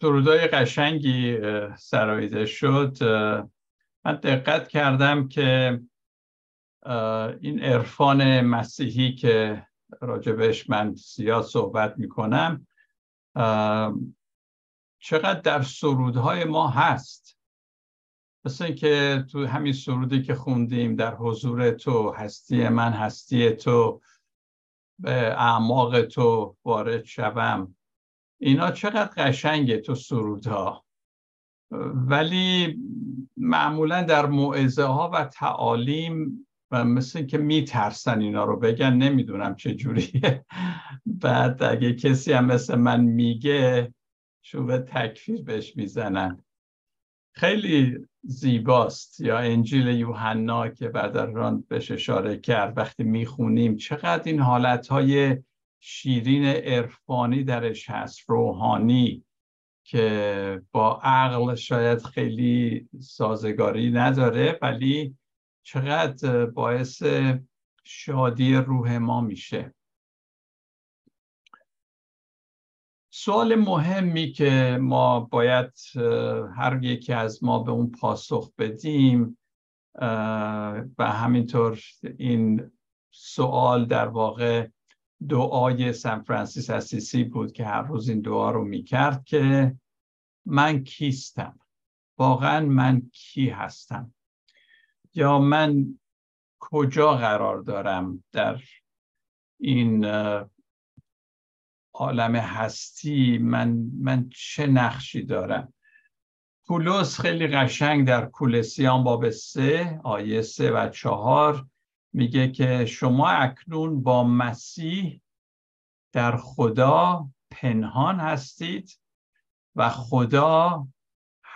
سرودای قشنگی سرایده شد. من دقت کردم که این عرفان مسیحی که راجبش من زیاد صحبت می‌کنم چقدر در سرودهای ما هست. مثل که تو همین سرودی که خوندیم در حضور تو هستی من هستی تو به اعماق تو وارد شوم. اینا چقدر قشنگه تو سرودها. ولی معمولا در موعظه ها و تعالیم و مثل که میترسن اینا رو بگن نمی‌دونم چه جوریه. بعد اگه کسی هم مثل من میگه به تکفیر بهش می‌زنن. خیلی زیباست. یا انجیل یوحنا که بعد بهش اشاره کرد وقتی می‌خونیم چقدر این حالتهای شیرین عرفانی درش هست روحانی که با عقل شاید خیلی سازگاری نداره ولی چقدر باعث شادی روح ما میشه. سوال مهمی که ما باید هر یکی از ما به اون پاسخ بدیم و همینطور این سوال در واقع دعای سن فرانسیس اسیسی بود که هر روز این دعا رو می‌کرد که من کیستم؟ واقعا من کی هستم؟ یا من کجا قرار دارم در این عالم هستی؟ من من چه نقشی دارم؟ پولس خیلی قشنگ در کولسیان باب سه آیه سه و چهار میگه که شما اکنون با مسیح در خدا پنهان هستید و خدا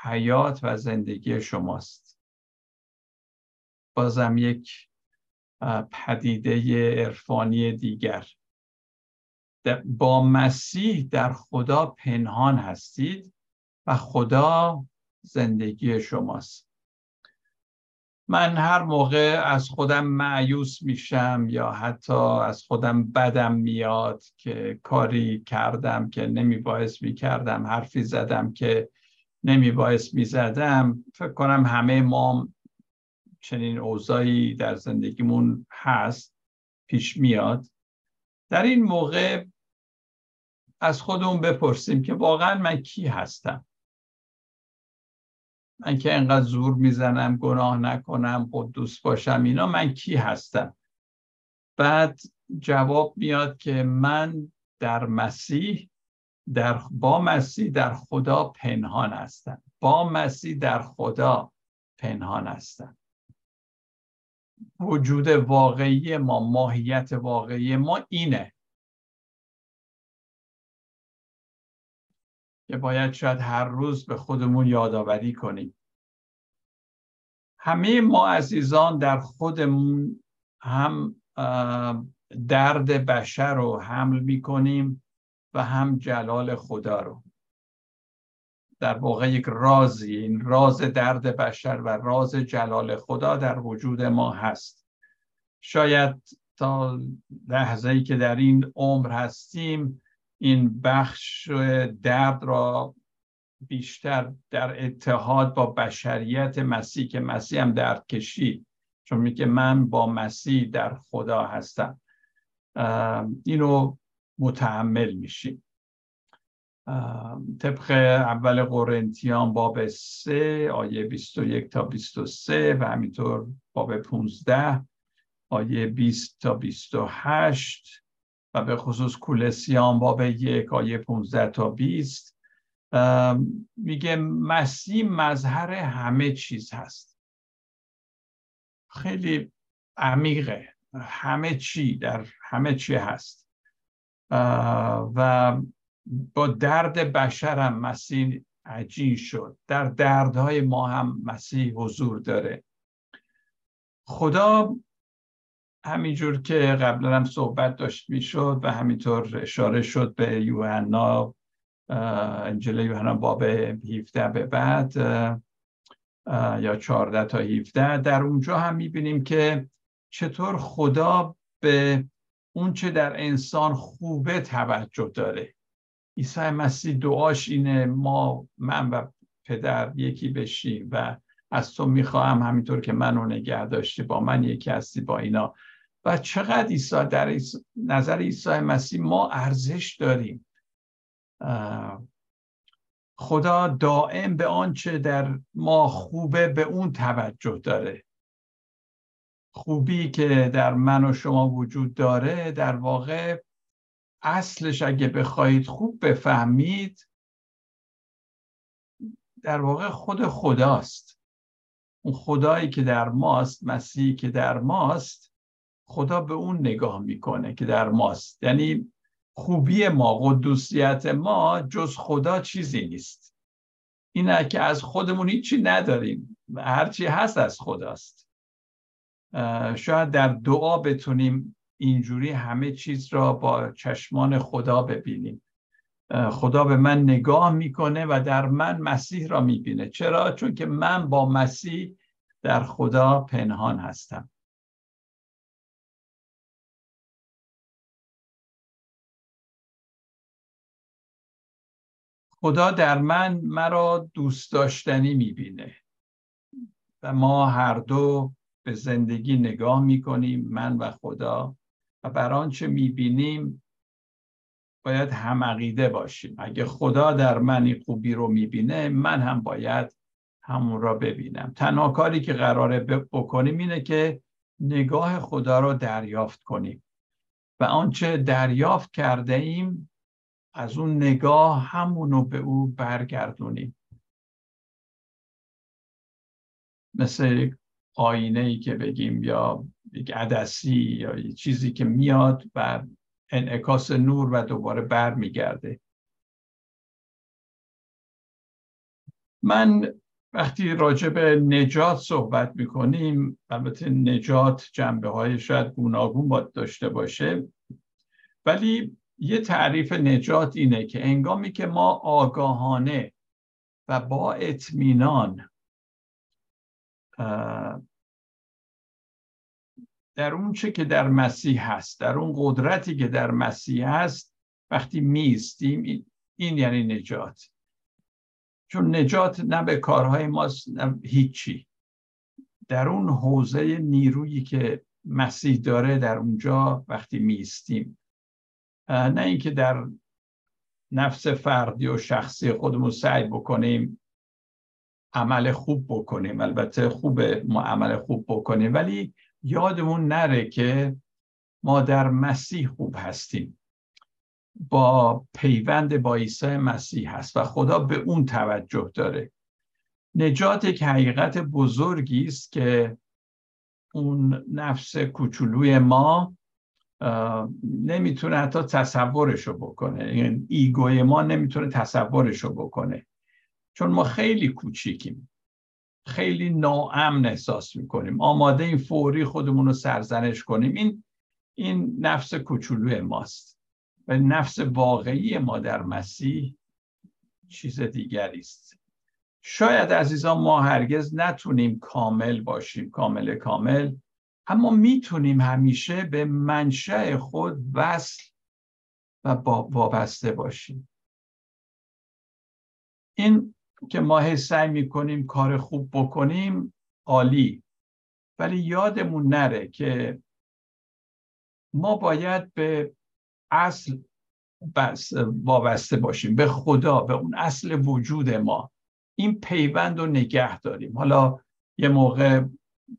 حیات و زندگی شماست. بازم یک پدیده عرفانی دیگر. با مسیح در خدا پنهان هستید و خدا زندگی شماست. من هر موقع از خودم معیوس میشم یا حتی از خودم بدم میاد که کاری کردم که نمی می‌کردم حرفی زدم که نمی می‌زدم فکر کنم همه ما چنین اوضاعی در زندگیمون هست پیش میاد. در این موقع از خودمون بپرسیم که واقعا من کی هستم؟ من که انقدر زور می‌زنم گناه نکنم قدوس باشم اینا من کی هستم؟ بعد جواب میاد که من در مسیح در با مسیح در خدا پنهان هستم. با مسیح در خدا پنهان هستم. وجود واقعی ما ماهیت واقعی ما اینه. که باید شاید هر روز به خودمون یادآوری کنیم. همه ما عزیزان در خودمون هم درد بشر رو حمل می کنیم و هم جلال خدا رو. در واقع یک رازی این راز درد بشر و راز جلال خدا در وجود ما هست. شاید تا لحظه ای که در این عمر هستیم این بخش درد را بیشتر در اتحاد با بشریت مسیح که مسیح هم درد کشید چون میگه من با مسیح در خدا هستم. اینو متحمل میشیم. طبق اول قرنتیان باب 3 آیه 21 تا 23 و همینطور باب 15 آیه 20 تا 28 به خصوص کولسیان باب یک آیه 15 تا 20 میگه مسیح مظهر همه چیز هست. خیلی عمیقه. همه چی در همه چی هست. و با درد بشر هم مسیح عجین شد. در دردهای ما هم مسیح حضور داره. خدا همینجور که قبلا هم صحبت داشت می‌شد و همینطور اشاره شد به یوحنا انجیل یوحنا باب 17 به بعد یا 14 تا 17 در اونجا هم می‌بینیم که چطور خدا به اونچه در انسان خوبه توجه داره. عیسی مسیح دعاش اینه ما من و پدر یکی بشیم و از تو می‌خواهم همینطور که منو نگه داشتی با من یکی هستی با اینا. و چقدر عیسی در نظر عیسی مسیح ما ارزش داریم. خدا دائم به آنچه در ما خوبه به اون توجه داره. خوبی که در من و شما وجود داره در واقع اصلش اگه بخواهید خوب بفهمید در واقع خود خداست. اون خدایی که در ماست مسیحی که در ماست خدا به اون نگاه می‌کنه که در ماست. یعنی خوبی ما قدوسیت ما جز خدا چیزی نیست. اینه که از خودمون هیچی نداریم. هرچی هست از خداست. شاید در دعا بتونیم اینجوری همه چیز را با چشمان خدا ببینیم. خدا به من نگاه می‌کنه و در من مسیح را می‌بینه. چرا؟ چون که من با مسیح در خدا پنهان هستم. خدا در من مرا دوست داشتنی می‌بینه و ما هر دو به زندگی نگاه می‌کنیم من و خدا و بر آنچه می‌بینیم باید هم عقیده باشیم. اگه خدا در من این خوبی رو می‌بینه من هم باید همون را ببینم. تنها کاری که قراره بکنیم اینه که نگاه خدا رو دریافت کنیم. و آنچه دریافت کرده ایم از اون نگاه همونو به او برگردونیم مثل آینه ای که بگیم یا یک عدسی یا یه چیزی که میاد و انعکاس نور و دوباره بر میگرده من وقتی راجع به نجات صحبت می‌کنیم البته نجات جنبه های شاید گوناگون باید داشته باشه ولی یه تعریف نجات اینه که انگامی که ما آگاهانه و با اطمینان در اون چه که در مسیح هست در اون قدرتی که در مسیح هست وقتی میستیم این یعنی نجات. چون نجات نه به کارهای ماست نه هیچی. در اون حوزه نیرویی که مسیح داره در اونجا وقتی میستیم نه اینکه در نفس فردی و شخصی خودمون سعی بکنیم عمل خوب بکنیم. البته خوب ما عمل خوب بکنیم ولی یادمون نره که ما در مسیح خوب هستیم. با پیوند با عیسی مسیح هست و خدا به اون توجه داره. نجات یک حقیقت بزرگی است که اون نفس کوچولوی ما نمی‌تونه حتی تصورشو بکنه. این یعنی ایگوی ما نمی‌تونه تصورشو بکنه. چون ما خیلی کوچیکیم. خیلی ناامن احساس می‌کنیم. آماده این فوری خودمون رو سرزنش کنیم. این این نفس کوچولوی ماست. و نفس واقعی ما در مسیح چیز دیگری است. شاید عزیزان ما هرگز نتونیم کامل باشیم. کامل کامل. اما می‌تونیم همیشه به منشأ خود وصل و وابسته باشیم. این که ما سعی می‌کنیم کار خوب بکنیم عالی ولی یادمون نره که ما باید به اصل وابسته باشیم به خدا به اون اصل وجود ما. این پیوند رو نگه داریم. حالا یه موقع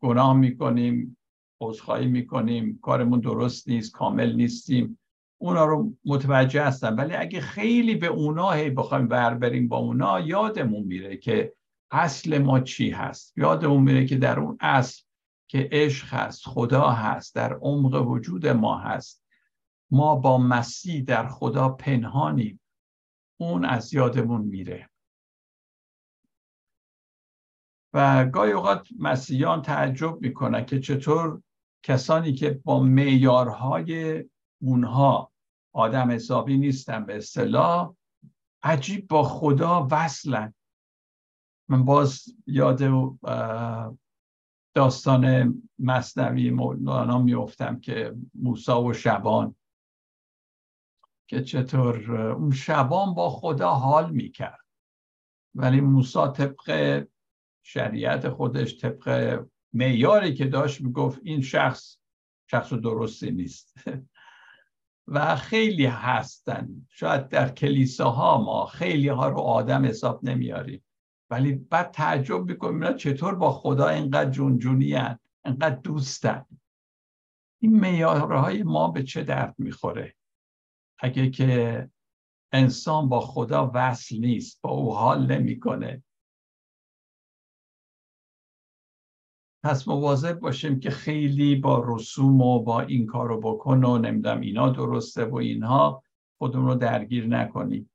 گناه می‌کنیم عذرخواهی می‌کنیم کارمون درست نیست کامل نیستیم. اونا رو متوجه هستن ولی اگه خیلی به اونا هی بخوایم ور بریم با اونا یادمون میره که اصل ما چی هست. یادمون میره که در اون اصل که عشق هست خدا هست در عمق وجود ما هست. ما با مسیح در خدا پنهانیم. اون از یادمون میره. و گاهی اوقات مسیحیان تعجب می‌کنن که چطور کسانی که با معیارهای اونها آدم حسابی نیستن به اصطلاح عجیب با خدا وصلن. من باز یاد داستان مصنوی مولانا میفتم که موسا و شبان که چطور اون شبان با خدا حال می‌کرد. ولی موسی طبق شریعت خودش طبق معیاری که داشت می‌گفت این شخص شخص درستی نیست. و خیلی هستن. شاید در کلیساها ما خیلی ها رو آدم حساب نمیاریم ولی بعد تعجب می‌کنیم اینا چطور با خدا اینقدر جونجونی هن اینقدر دوستن. این میارهای ما به چه درد می‌خوره؟ اگه که انسان با خدا وصل نیست با او حال نمی‌کنه. پس مواظب باشیم که خیلی با رسوم و با این کارو بکن و نمی‌دونم اینا درسته و اینها خودمون رو درگیر نکنیم.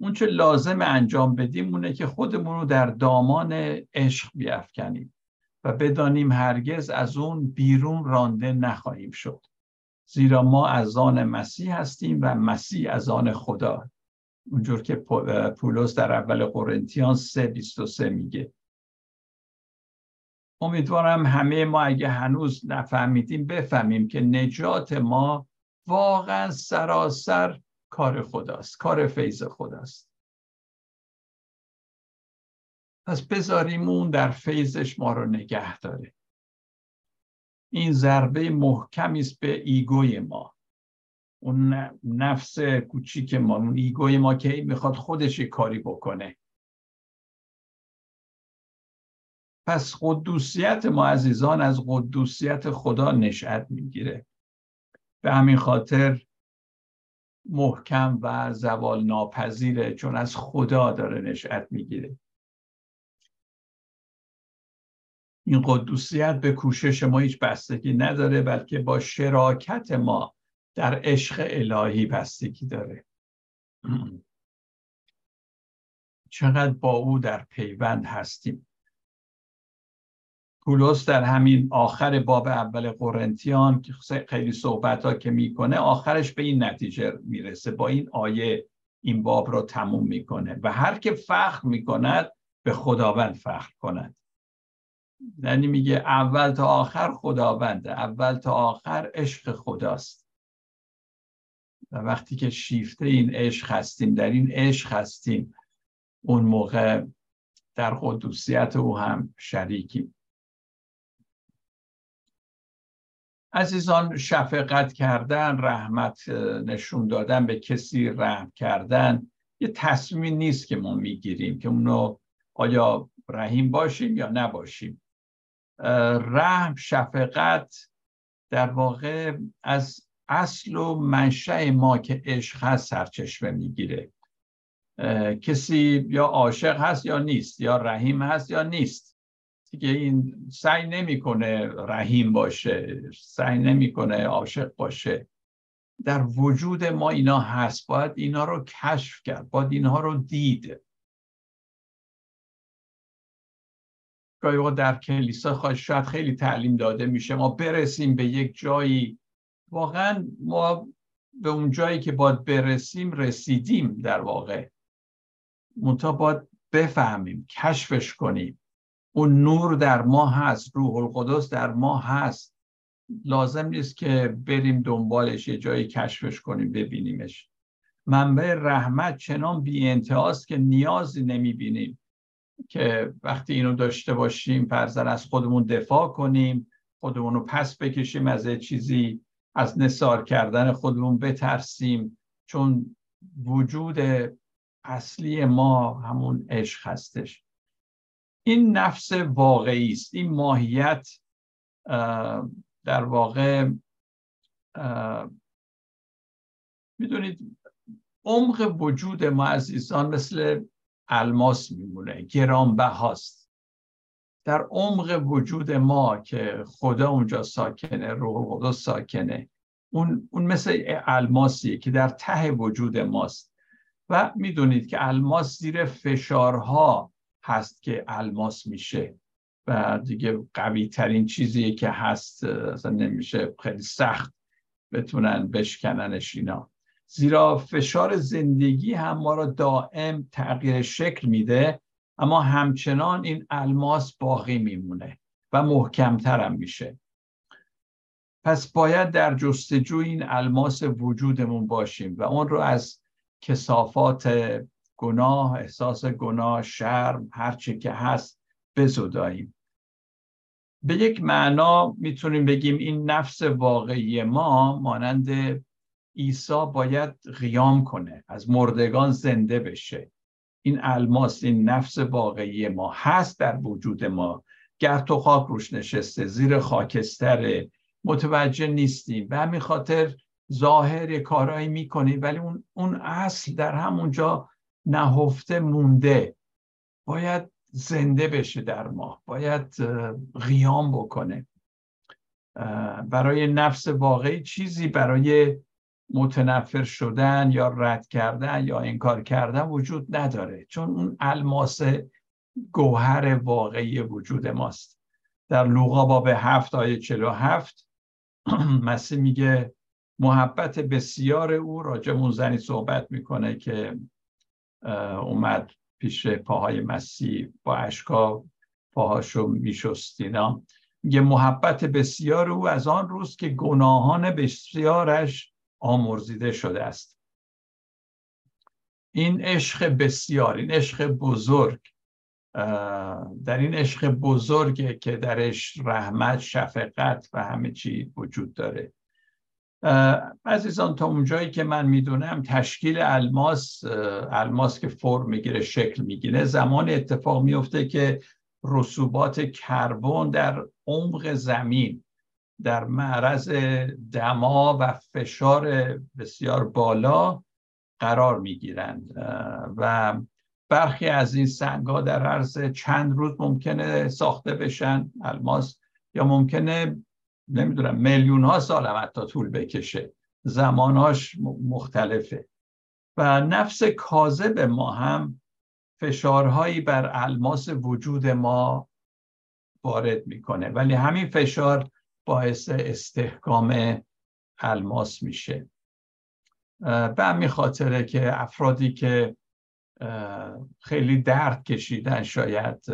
اون چه لازم انجام بدیم اونه که خودمون رو در دامان عشق بیافکنیم و بدانیم هرگز از اون بیرون رانده نخواهیم شد. زیرا ما از آن مسیح هستیم و مسیح از آن خدا. اونجور که پولس در اول قرنتیان 3.23 میگه. امیدوارم همه ما اگه هنوز نفهمیدیم بفهمیم که نجات ما واقعا سراسر کار خداست کار فیض خداست. پس بذاریم اون در فیضش ما رو نگه داره. این ضربه محکمی است به ego ی ما. اون نفس کوچیک ما اون ego ی ما که می‌خواد خودش کاری بکنه. پس قدوسیت ما عزیزان از قدوسیت خدا نشأت می‌گیره. به همین خاطر محکم و زوال ناپذیره چون از خدا داره نشأت می‌گیره. این قدوسیت به کوشش ما هیچ بستگی نداره بلکه با شراکت ما در عشق الهی بستگی داره. چقدر با او در پیوند هستیم. پولس در همین آخر باب اول قرنتیان خیلی صحبت ها که می‌کنه آخرش به این نتیجه می‌رسه. با این آیه این باب رو تموم می‌کنه و هر که فخر می‌کند به خداوند فخر کند. یعنی میگه اول تا آخر خداونده اول تا آخر عشق خداست. و وقتی که شیفته این عشق هستیم در این عشق هستیم اون موقع در قدوسیت او هم شریکیم. عزیزان شفقت کردن رحمت نشون دادن به کسی رحم کردن یه تصمیم نیست که ما می‌گیریم که اونو آیا رحیم باشیم یا نباشیم. رحم شفقت در واقع از اصل و منشأ ما که عشق هست سرچشمه می‌گیره. کسی یا عاشق هست یا نیست یا رحیم هست یا نیست. دیگه این سعی نمی‌کنه رحیم باشه سعی نمی‌کنه عاشق باشه. در وجود ما اینا هست باید اینا رو کشف کرد باید اینها رو دید. گاهی در کلیسا شاید خیلی تعلیم داده میشه ما برسیم به یک جایی. واقعا ما به اون جایی که باید برسیم رسیدیم در واقع. منتها باید بفهمیم کشفش کنیم. اون نور در ما هست روح القدس در ما هست. لازم نیست که بریم دنبالش یه جایی کشفش کنیم ببینیمش. منبع رحمت چنان بی که نیازی نمی‌بینیم که وقتی اینو داشته باشیم فرزن از خودمون دفاع کنیم خودمون رو پس بکشیم از چیزی از نصار کردن خودمون بترسیم. چون وجود اصلی ما همون عشق هستش. این نفس واقعی است. این ماهیت در واقع می‌دونید عمق وجود ما عزیزان مثل الماس میمونه گرانبهاست. در عمق وجود ما که خدا اونجا ساکنه روح القدس ساکنه اون, اون مثل الماسیه که در ته وجود ماست. و می‌دونید که الماس زیر فشارها هست که الماس میشه و دیگه قوی ترین چیزیه که هست اصلا نمیشه خیلی سخت بتونن بشکننش اینا. زیرا فشار زندگی هم ما را دائم تغییر شکل میده اما همچنان این الماس باقی میمونه و محکمتر هم میشه. پس باید در جستجو این الماس وجودمون باشیم و اون رو از کسافات گناه احساس گناه شرم هرچی که هست بزداییم. به یک معنا می‌تونیم بگیم این نفس واقعی ما مانند عیسی باید قیام کنه از مردگان زنده بشه. این الماس این نفس واقعی ما هست در وجود ما. گر تو خاک روش نشسته زیر خاکستر متوجه نیستیم به همین خاطر ظاهر کارایی می‌کنیم ولی اون, اون اصل در همونجا نهفته مونده. باید زنده بشه در ما باید قیام بکنه. برای نفس واقعی چیزی برای متنفر شدن یا رد کردن یا انکار کردن وجود نداره. چون اون الماس گوهر واقعی وجود ماست. در لوقا باب هفت آیه چلو هفت مسیح میگه محبت بسیار او. راجع زنی صحبت می‌کنه که اومد پیش پاهای مسیح با اشکا پاهاشو میشستینا میگه محبت بسیار او از آن روز که گناهان بسیارش آمرزیده شده است. این عشق بسیار این عشق بزرگ در این عشق بزرگه که درش رحمت شفقت و همه چی وجود داره. عزیزان تا اونجایی که من می‌دونم تشکیل الماس الماس که فرم می‌گیره شکل می‌گیره زمان اتفاق میفته که رسوبات کربن در عمق زمین در معرض دما و فشار بسیار بالا قرار می‌گیرند. و برخی از این سنگ ها در عرض چند روز ممکنه ساخته بشن الماس یا ممکنه نمی‌دونم میلیون ها سال هم حتی طول بکشه. زماناش مختلفه. و نفس کاذب ما هم فشارهایی بر الماس وجود ما وارد می‌کنه. ولی همین فشار باعث استحکام الماس میشه. به همین خاطره که افرادی که خیلی درد کشیدن شاید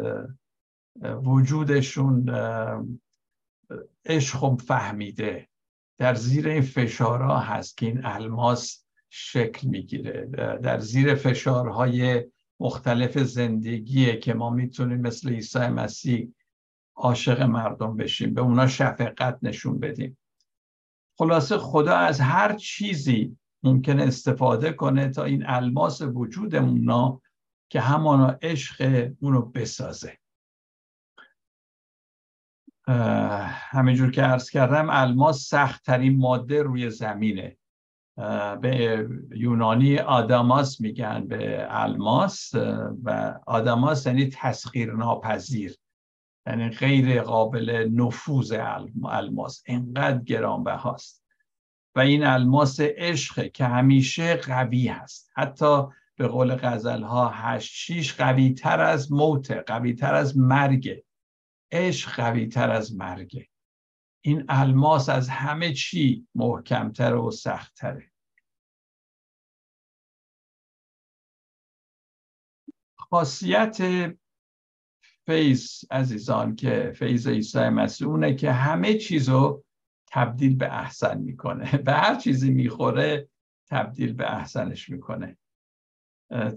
وجودشون عشق فهمیده. در زیر این فشارها هست که این الماس شکل می‌گیره. در زیر فشارهای مختلف زندگیه که ما می‌تونیم مثل عیسی مسیح عاشق مردم بشیم. به اونا شفقت نشون بدیم. خلاصه خدا از هر چیزی ممکن استفاده کنه تا این الماس وجودمون که همانا عشق اونو بسازه. همینجور که عرض کردم الماس سختترین ماده روی زمینه. به یونانی آداماس میگن به الماس و آداماس یعنی تسخیر ناپذیر یعنی غیر قابل نفوذ الماس. انقدر گرانبهاست. و این الماس عشق که همیشه قوی هست. حتی به قول غزل ها هشت شیش قوی تر از موت قوی تر از مرگ. عشق قوی تر از مرگ این الماس از همه چی محکمتر و سختتره. خاصیت فیض عزیزان که فیض عیسی مسیح اونه که همه چیزو تبدیل به احسن می‌کنه. به هر چیزی می‌خوره تبدیل به احسنش می‌کنه.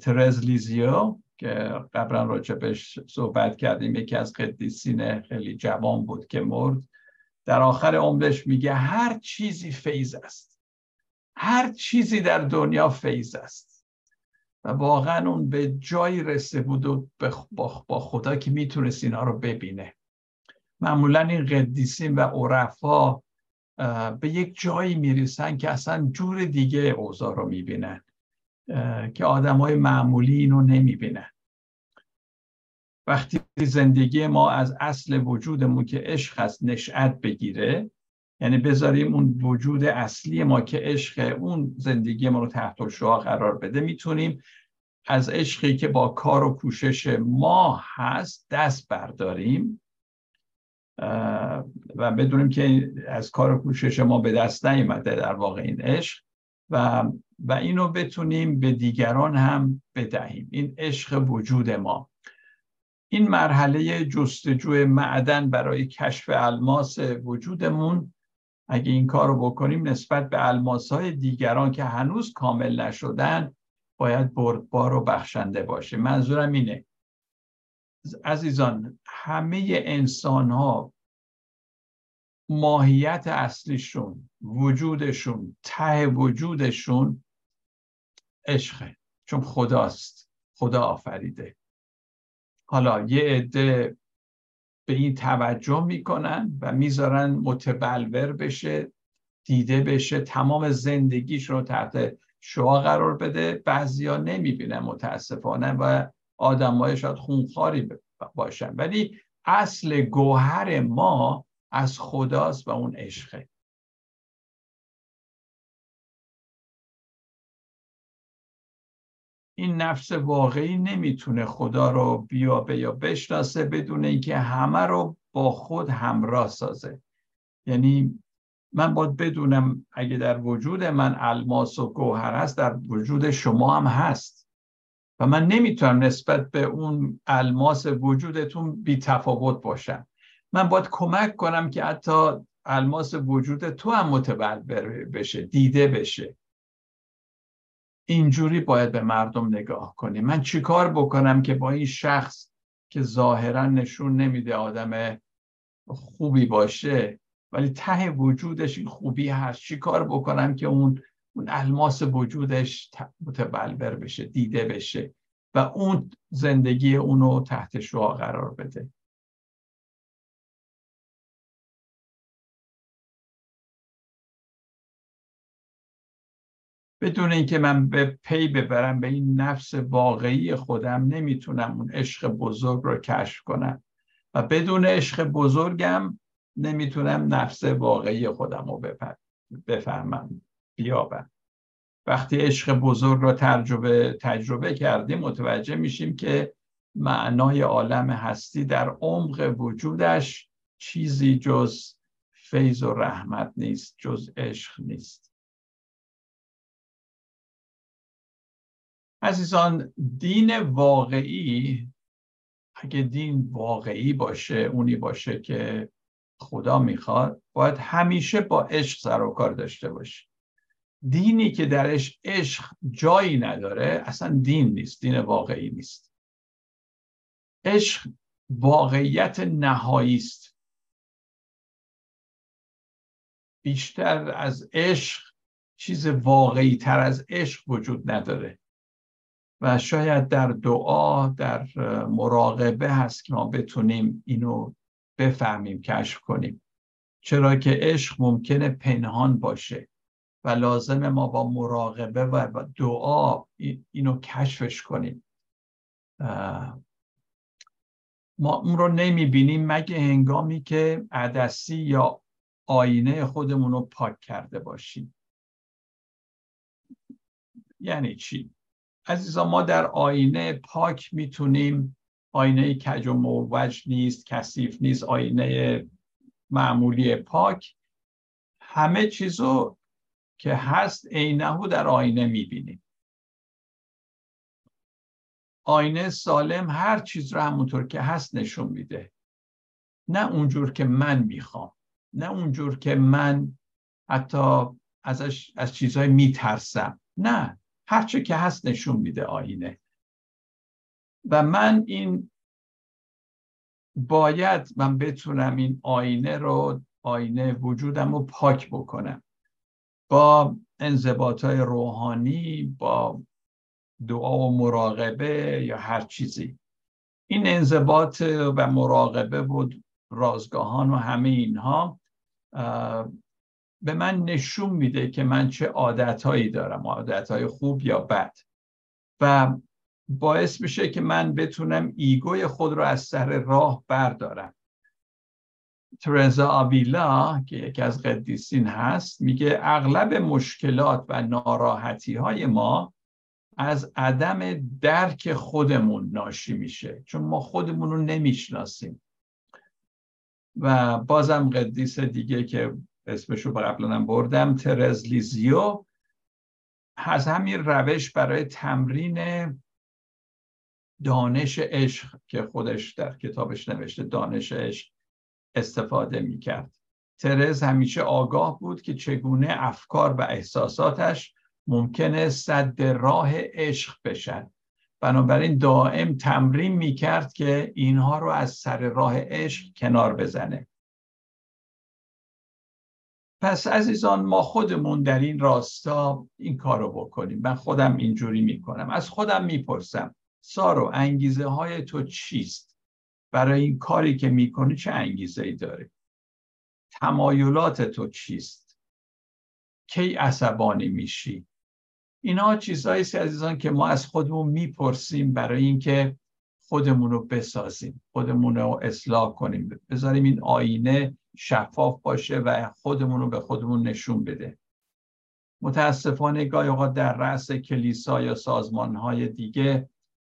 ترز لیزیو که قبلا راجبش صحبت کردیم. یکی از قدیسین خیلی جوان بود که مرد. در آخر عمرش میگه هر چیزی فیض است. هر چیزی در دنیا فیض است. و واقعا اون به جایی رسته بود و با خدا که می‌تونست اینا رو ببینه. معمولا این قدیسین و عرفا به یک جایی می‌رسن که اصلا جور دیگه اوضاع رو می‌بینن. که آدم های معمولی اینو نمی‌بینن. وقتی زندگی ما از اصل وجودمون که عشق هست نشأت بگیره یعنی بذاریم اون وجود اصلی ما که عشق اون زندگی ما رو تحت شعا قرار بده می‌تونیم از عشقی که با کار و کوشش ما هست دست برداریم و بدونیم که از کار و کوشش ما به دست نیامده در واقع این عشق. و و اینو بتونیم به دیگران هم بدهیم. این عشق وجود ما. این مرحله جستجوی معدن برای کشف الماس وجودمون اگه این کار رو بکنیم نسبت به الماس های دیگران که هنوز کامل نشدن باید بردبار و بخشنده باشه. منظورم اینه. عزیزان همه انسان ها ماهیت اصلیشون وجودشون ته وجودشون عشقه. چون خداست خدا آفریده. حالا یه عده به این توجه می‌کنن و می‌ذارن متبلور بشه دیده بشه تمام زندگیش رو تحت شعا قرار بده. بعضیا نمی‌بینن متاسفانه و آدمای شاید خونخاری باشن. ولی اصل گوهر ما از خداست و اون عشقه. این نفس واقعی نمی‌تونه خدا رو بیابه یا بشناسه بدون اینکه همه رو با خود همراه سازه. یعنی من باید بدونم اگه در وجود من الماس و گوهر هست در وجود شما هم هست. و من نمی‌تونم نسبت به اون الماس وجودتون بی تفاوت باشم. من باید کمک کنم که حتی الماس وجود تو هم متبلور بشه دیده بشه. اینجوری باید به مردم نگاه کنیم من چیکار بکنم که با این شخص که ظاهرا نشون نمیده آدم خوبی باشه ولی ته وجودش این خوبی هست چیکار بکنم که اون اون الماس وجودش متبلور بشه دیده بشه و اون زندگی اونو تحت شعا قرار بده. بدون اینکه من به پی ببرم به این نفس واقعی خودم نمی‌تونم اون عشق بزرگ رو کشف کنم. و بدون عشق بزرگم نمی‌تونم نفس واقعی خودم رو بفهمم بیابم. وقتی عشق بزرگ رو تجربه, تجربه کردیم متوجه میشیم که معنای عالم هستی در عمق وجودش چیزی جز فیض و رحمت نیست جز عشق نیست. عزیزان دین واقعی اگه دین واقعی باشه اونی باشه که خدا می‌خواد باید همیشه با عشق سر و کار داشته باشه. دینی که درش عشق جایی نداره اصلا دین نیست دین واقعی نیست. عشق واقعیت نهایی است. بیشتر از عشق چیز واقعی تر از عشق وجود نداره. و شاید در دعا در مراقبه هست که ما بتونیم اینو بفهمیم کشف کنیم. چرا که عشق ممکنه پنهان باشه و لازم ما با مراقبه و دعا اینو کشفش کنیم. ما اون رو نمی‌بینیم مگه هنگامی که عدسی یا آینه خودمون رو پاک کرده باشیم. یعنی چی؟ عزیزان ما در آینه پاک می‌تونیم آینه کج و موج نیست کثیف نیست آینه معمولی پاک. همه چیزو که هست عینه در آینه می‌بینیم. آینه سالم هر چیز رو همونطور که هست نشون میده. نه اونجور که من می‌خوام نه اونجور که من حتی ازش از چیزهای میترسم. نه. هرچه که هست نشون میده آینه. و من این باید من بتونم این آینه رو آینه وجودم رو پاک بکنم. با انضباط های روحانی با دعا و مراقبه یا هر چیزی. این انضباط و مراقبه بود رازگاهان و همه اینها به من نشون میده که من چه عادتهایی دارم عادتهای خوب یا بد. و باعث میشه که من بتونم ایگوی خود رو از سر راه بردارم. ترزا آویلا که یکی از قدیسین هست میگه اغلب مشکلات و ناراحتی های ما از عدم درک خودمون ناشی میشه چون ما خودمون رو نمی‌شناسیم. و بازم قدیس دیگه که اسمش رو قبلا بردم ترز لیزیو از همین روش برای تمرین دانش عشق که خودش در کتابش نوشته دانش عشق استفاده می‌کرد. ترز همیشه آگاه بود که چگونه افکار و احساساتش ممکنه صد راه عشق بشن. بنابراین دائم تمرین می‌کرد که اینها رو از سر راه عشق کنار بزنه. پس عزیزان ما خودمون در این راستا این کار رو بکنیم. من خودم اینجوری می‌کنم. از خودم می‌پرسم سارو انگیزه های تو چیست؟ برای این کاری که می‌کنی چه انگیزه ای داره؟ تمایلات تو چیست؟ کی عصبانی میشی؟ اینها چیزهایی عزیزان که ما از خودمون می‌پرسیم برای اینکه خودمون رو بسازیم خودمون رو اصلاح کنیم. بذاریم این آینه شفاف باشه و خودمون رو به خودمون نشون بده. متاسفانه گاهی اوقات در رأس کلیسا یا سازمان های دیگه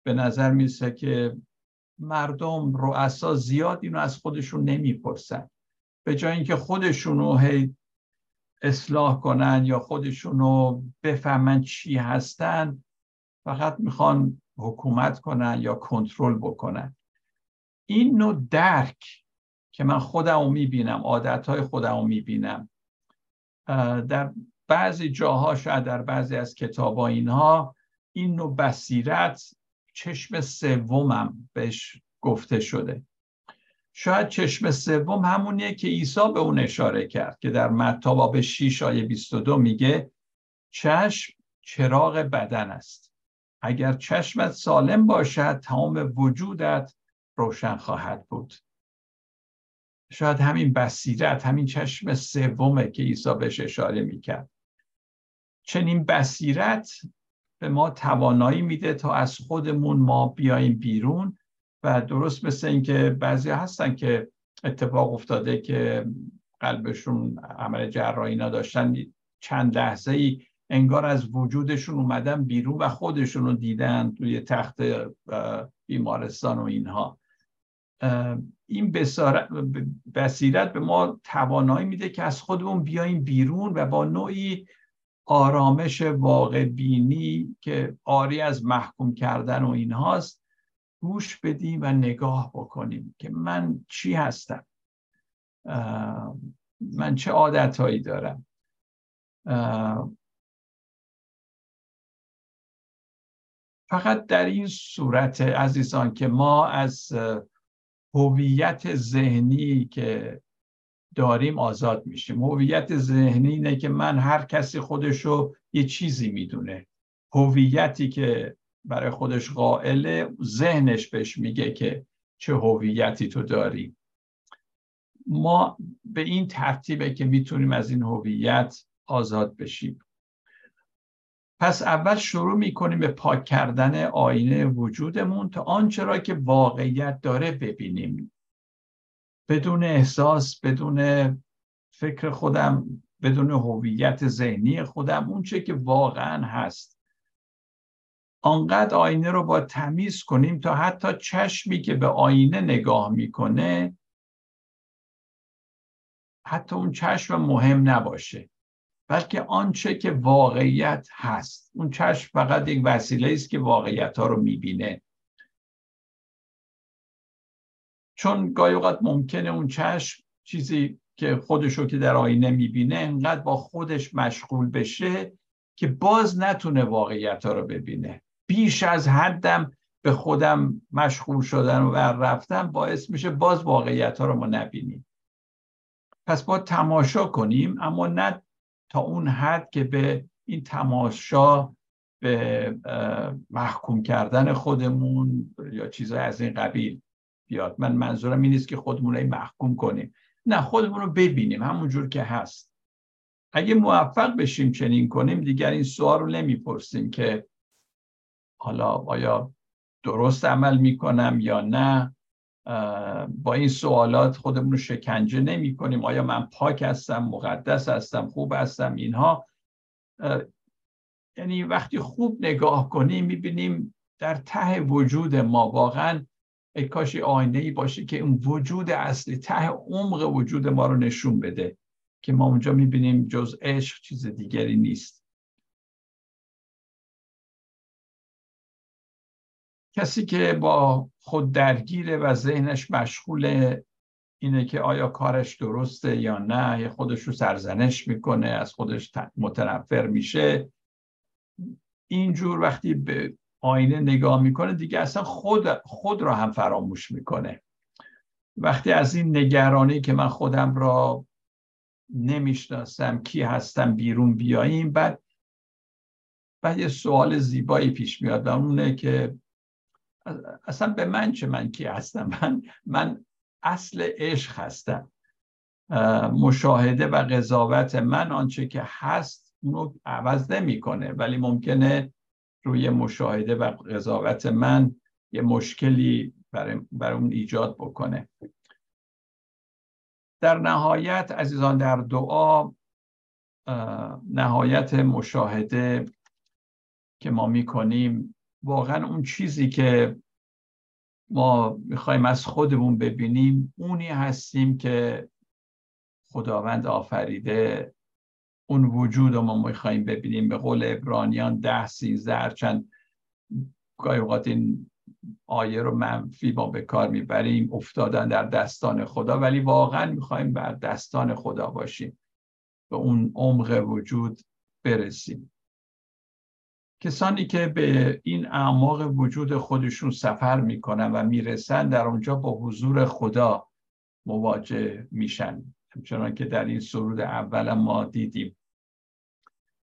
به نظر می‌رسه که مردم رؤسا زیاد اینو از خودشون نمی‌پرسن. به جای اینکه خودشون رو هی اصلاح کنن یا خودشون رو بفهمن چی هستن فقط می‌خوان حکومت کنن یا کنترل بکنن. این نوع درک که من خودم رو می‌بینم عادتهای خودم رو می‌بینم در بعضی جاها شاید در بعضی از کتاب اینها این نوع بصیرت چشم سومم بهش گفته شده. شاید چشم سوم همونیه که عیسی به اون اشاره کرد که در متی باب 6 آیه 22 میگه چشم چراغ بدن است. اگر چشمت سالم باشد تمام وجودت روشن خواهد بود. شاید همین بصیرت همین چشم سومه که عیسی بهش اشاره می‌کرد. چنین بصیرت به ما توانایی میده تا از خودمون ما بیایم بیرون و درست مثل اینکه بعضی هستن که اتفاق افتاده که قلبشون عمل جراحی نداشتن چند لحظه ای انگار از وجودشون اومدن بیرون و خودشون رو دیدن توی تخت بیمارستان و اینها. این بصیرت به ما توانایی میده که از خودمون بیایم بیرون و با نوعی آرامش واقع بینی که آری از محکوم کردن و اینهاست گوش بدیم و نگاه بکنیم که من چی هستم. من چه عادتهایی دارم. فقط در این صورت عزیزان که ما از هویت ذهنی که داریم آزاد میشیم. هویت ذهنی اینه که من هر کسی خودشو یه چیزی می‌دونه. هویتی که برای خودش قائله ذهنش بهش میگه که چه هویتی تو داری. ما به این ترتیبه که می‌تونیم از این هویت آزاد بشیم. پس اول شروع می‌کنیم به پاک کردن آینه وجودمون تا آنچه را که واقعیت داره ببینیم. بدون احساس بدون فکر خودم بدون هویت ذهنی خودم اون چه که واقعا هست. آنقدر آینه رو با تمیز کنیم تا حتی چشمی که به آینه نگاه می‌کنه حتی اون چشم مهم نباشه. بلکه آنچه که واقعیت هست. اون چشم فقط یک وسیله است که واقعیت ها رو می‌بینه. چون گاهی اوقات ممکنه اون چشم چیزی که خودشو که در آینه می‌بینه انقدر با خودش مشغول بشه که باز نتونه واقعیت ها رو ببینه. بیش از حدم به خودم مشغول شدن و رفتن باعث میشه باز واقعیت ها رو ما نبینیم. پس با تماشا کنیم اما نه تا اون حد که به این تماشا به محکوم کردن خودمون یا چیزهای از این قبیل بیاد. من منظورم این نیست که خودمون رو محکوم کنیم. نه خودمون رو ببینیم همونجور که هست. اگه موفق بشیم چنین کنیم دیگر این سوال رو نمی‌پرسیم که حالا آیا درست عمل می‌کنم یا نه. با این سوالات خودمون رو شکنجه نمی کنیم آیا من پاک هستم مقدس هستم خوب هستم؟ اینها. یعنی وقتی خوب نگاه کنیم می‌بینیم در ته وجود ما واقعا ای کاشی آینه ای باشه که اون وجود اصلی ته عمق وجود ما رو نشون بده که ما اونجا می‌بینیم جز عشق چیز دیگری نیست. کسی که با خود درگیره و ذهنش مشغول اینه که آیا کارش درسته یا نه یا خودش رو سرزنش می‌کنه از خودش متنفر میشه. اینجور وقتی به آینه نگاه می‌کنه دیگه اصلا خود خود را هم فراموش می‌کنه. وقتی از این نگرانی که من خودم را نمی‌شناسم کی هستم بیرون بیاییم بعد بعد یه سوال زیبایی پیش میاد و اونه که اصلا به من چه من کی هستم؟ من من اصل عشق هستم. مشاهده و قضاوت من آنچه که هست اونو عوض نمی‌کنه ولی ممکنه روی مشاهده و قضاوت من یه مشکلی برای اون ایجاد بکنه. در نهایت عزیزان در دعا نهایت مشاهده که ما می‌کنیم واقعا اون چیزی که ما می‌خوایم از خودمون ببینیم اونی هستیم که خداوند آفریده اون وجود رو ما می‌خوایم ببینیم. به قول ابرانیان ده سیزده چند گاهی اوقات این آیه رو منفی ما به کار می‌بریم افتادن در دستان خدا ولی واقعا می‌خوایم بر دستان خدا باشیم به اون عمق وجود برسیم. کسانی که به این اعماق وجود خودشون سفر می‌کنن و می‌رسن در اونجا با حضور خدا مواجه میشن. همچنان که در این سرود اول ما دیدیم.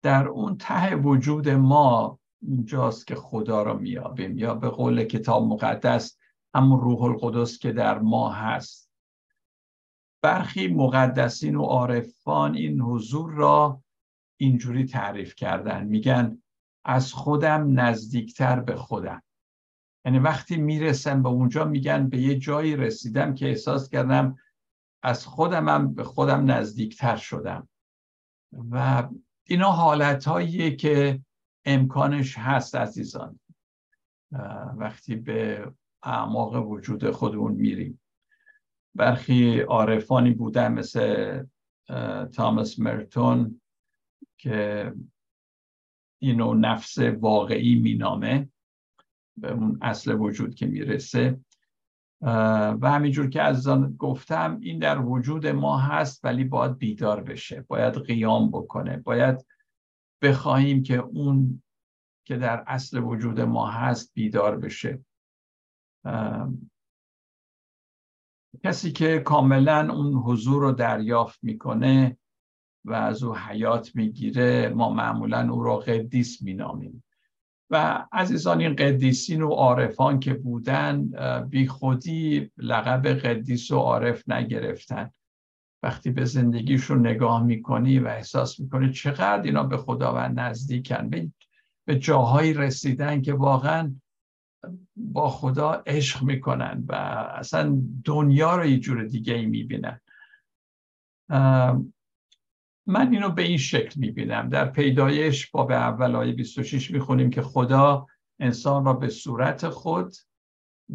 در اون ته وجود ما اونجاست که خدا را میابیم یا به قول کتاب مقدس همون روح القدس که در ما هست. برخی مقدسین و عارفان این حضور را اینجوری تعریف کردن. میگن از خودم نزدیکتر به خودم. یعنی وقتی می‌رسم به اونجا میگن به یه جایی رسیدم که احساس کردم از خودمم به خودم نزدیکتر شدم. و اینا حالت که امکانش هست عزیزان. وقتی به اعماق وجود خودمون میریم. برخی عارفانی بودن مثل تامس مرتون که اینو نفس واقعی مینامه به اون اصل وجود که می‌رسه. و همینجور که از گفتم این در وجود ما هست ولی باید بیدار بشه باید قیام بکنه باید بخواهیم که اون که در اصل وجود ما هست بیدار بشه. کسی که کاملا اون حضور رو دریافت می‌کنه و از او حیات می‌گیره ما معمولا او را قدیس مینامیم. و عزیزان این قدیسین و عارفان که بودن بی خودی لقب قدیس و عارف نگرفتن. وقتی به زندگیشون نگاه می‌کنی و احساس می‌کنی چقدر اینا به خداوند نزدیکن. به جاهایی رسیدن که واقعا با خدا عشق می‌کنن و اصلا دنیا رو یه جور دیگه ای می‌بینن من اینو به این شکل می‌بینم. در پیدایش باب اول آیه 26 می‌خونیم که خدا انسان را به صورت خود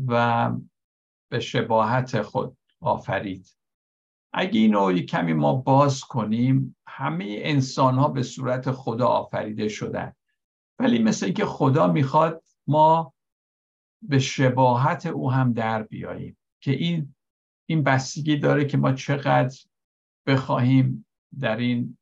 و به شباهت خود آفرید. اگه اینو کمی ما باز کنیم همه انسان ها به صورت خدا آفریده شدن. ولی مثل اینکه خدا می‌خواد ما به شباهت او هم در بیاییم که این این بستگی داره که ما چقدر بخواهیم در این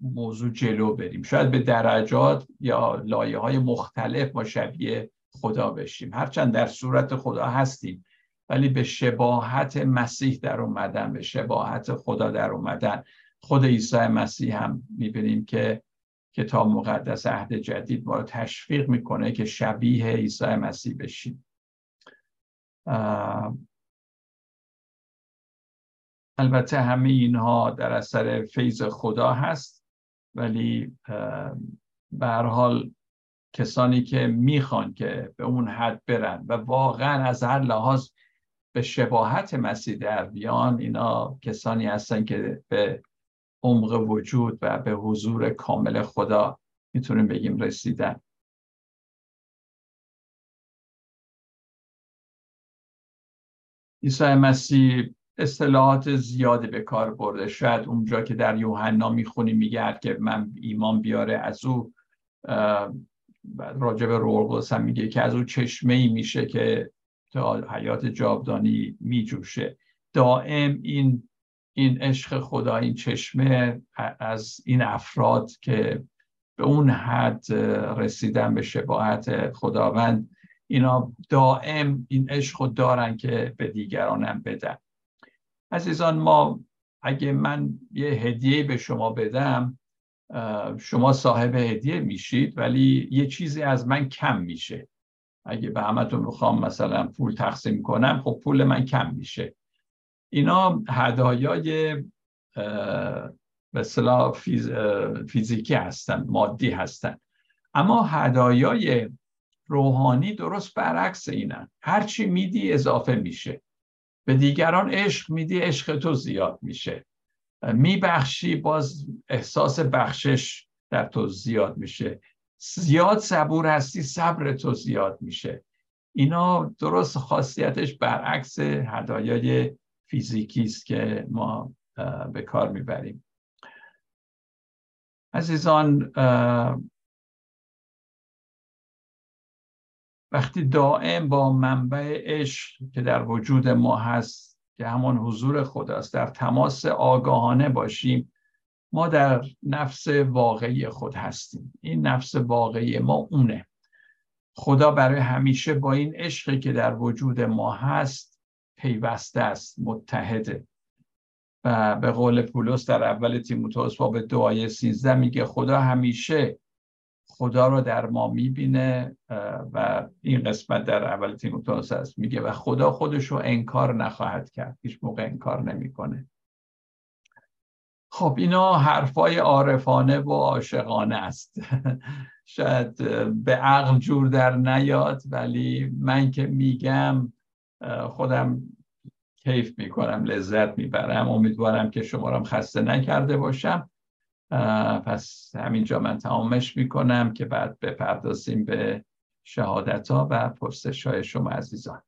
موضوع جلو بریم. شاید به درجات یا لایه های مختلف ما شبیه خدا بشیم. هرچند در صورت خدا هستیم ولی به شباهت مسیح در اومدن به شباهت خدا در اومدن. خود عیسی مسیح هم می‌بینیم که کتاب مقدس عهد جدید ما رو تشویق می‌کنه که شبیه عیسی مسیح بشیم. البته همه اینها در اثر فیض خدا هست ولی به هر حال کسانی که می‌خوان که به اون حد برن و واقعا از هر لحاظ به شباهت مسیح در بیان اینا کسانی هستن که به عمق وجود و به حضور کامل خدا می‌تونیم بگیم رسیدن. عیسی مسیح اصطلاحات زیادی به کار برده. شاید اونجا که در یوحنا می‌خونیم میگه که من ایمان بیاره از او راجع به روح هم میگه که از او چشمه ای میشه که تا حیات جاودانی میجوشه. دائم این این عشق خدا این چشمه از این افراد که به اون حد رسیدن به شباهت خداوند اینا دائم این عشق دارن که به دیگرانم بدن. عزیزان ما اگه من یه هدیه به شما بدم شما صاحب هدیه میشید ولی یه چیزی از من کم میشه. اگه به همتون بخوام مثلا پول تقسیم کنم خب پول من کم میشه. اینا هدایای به فیز، فیزیکی هستن مادی هستن. اما هدایای روحانی درست برعکس اینن. هرچی میدی اضافه میشه. به دیگران عشق میدی عشق تو زیاد میشه. میبخشی باز احساس بخشش در تو زیاد میشه. زیاد صبور هستی صبر تو زیاد میشه. اینا درست خاصیتش برعکس هدایای فیزیکی است که ما به کار می‌بریم. عزیزان وقتی دائم با منبع عشق که در وجود ما هست که همان حضور خداست در تماس آگاهانه باشیم ما در نفس واقعی خود هستیم. این نفس واقعی ما اونه. خدا برای همیشه با این عشقی که در وجود ما هست پیوسته است متحده. و به قول پولس در اول تیموتائوس باب دعای سیزده میگه خدا همیشه خدا رو در ما می‌بینه و این قسمت در اول تیموتائوس هست. میگه و خدا خودش رو انکار نخواهد کرد. هیچ موقع انکار نمی‌کنه. خب اینا حرفای عارفانه و عاشقانه است. شاید به عقل جور در نیاد ولی من که میگم خودم کیف می‌کنم لذت می‌برم. امیدوارم که شما را خسته نکرده باشم. پس همینجا من تمامش می‌کنم که بعد بپردازیم به شهادت ها و پرسش های شما عزیزان.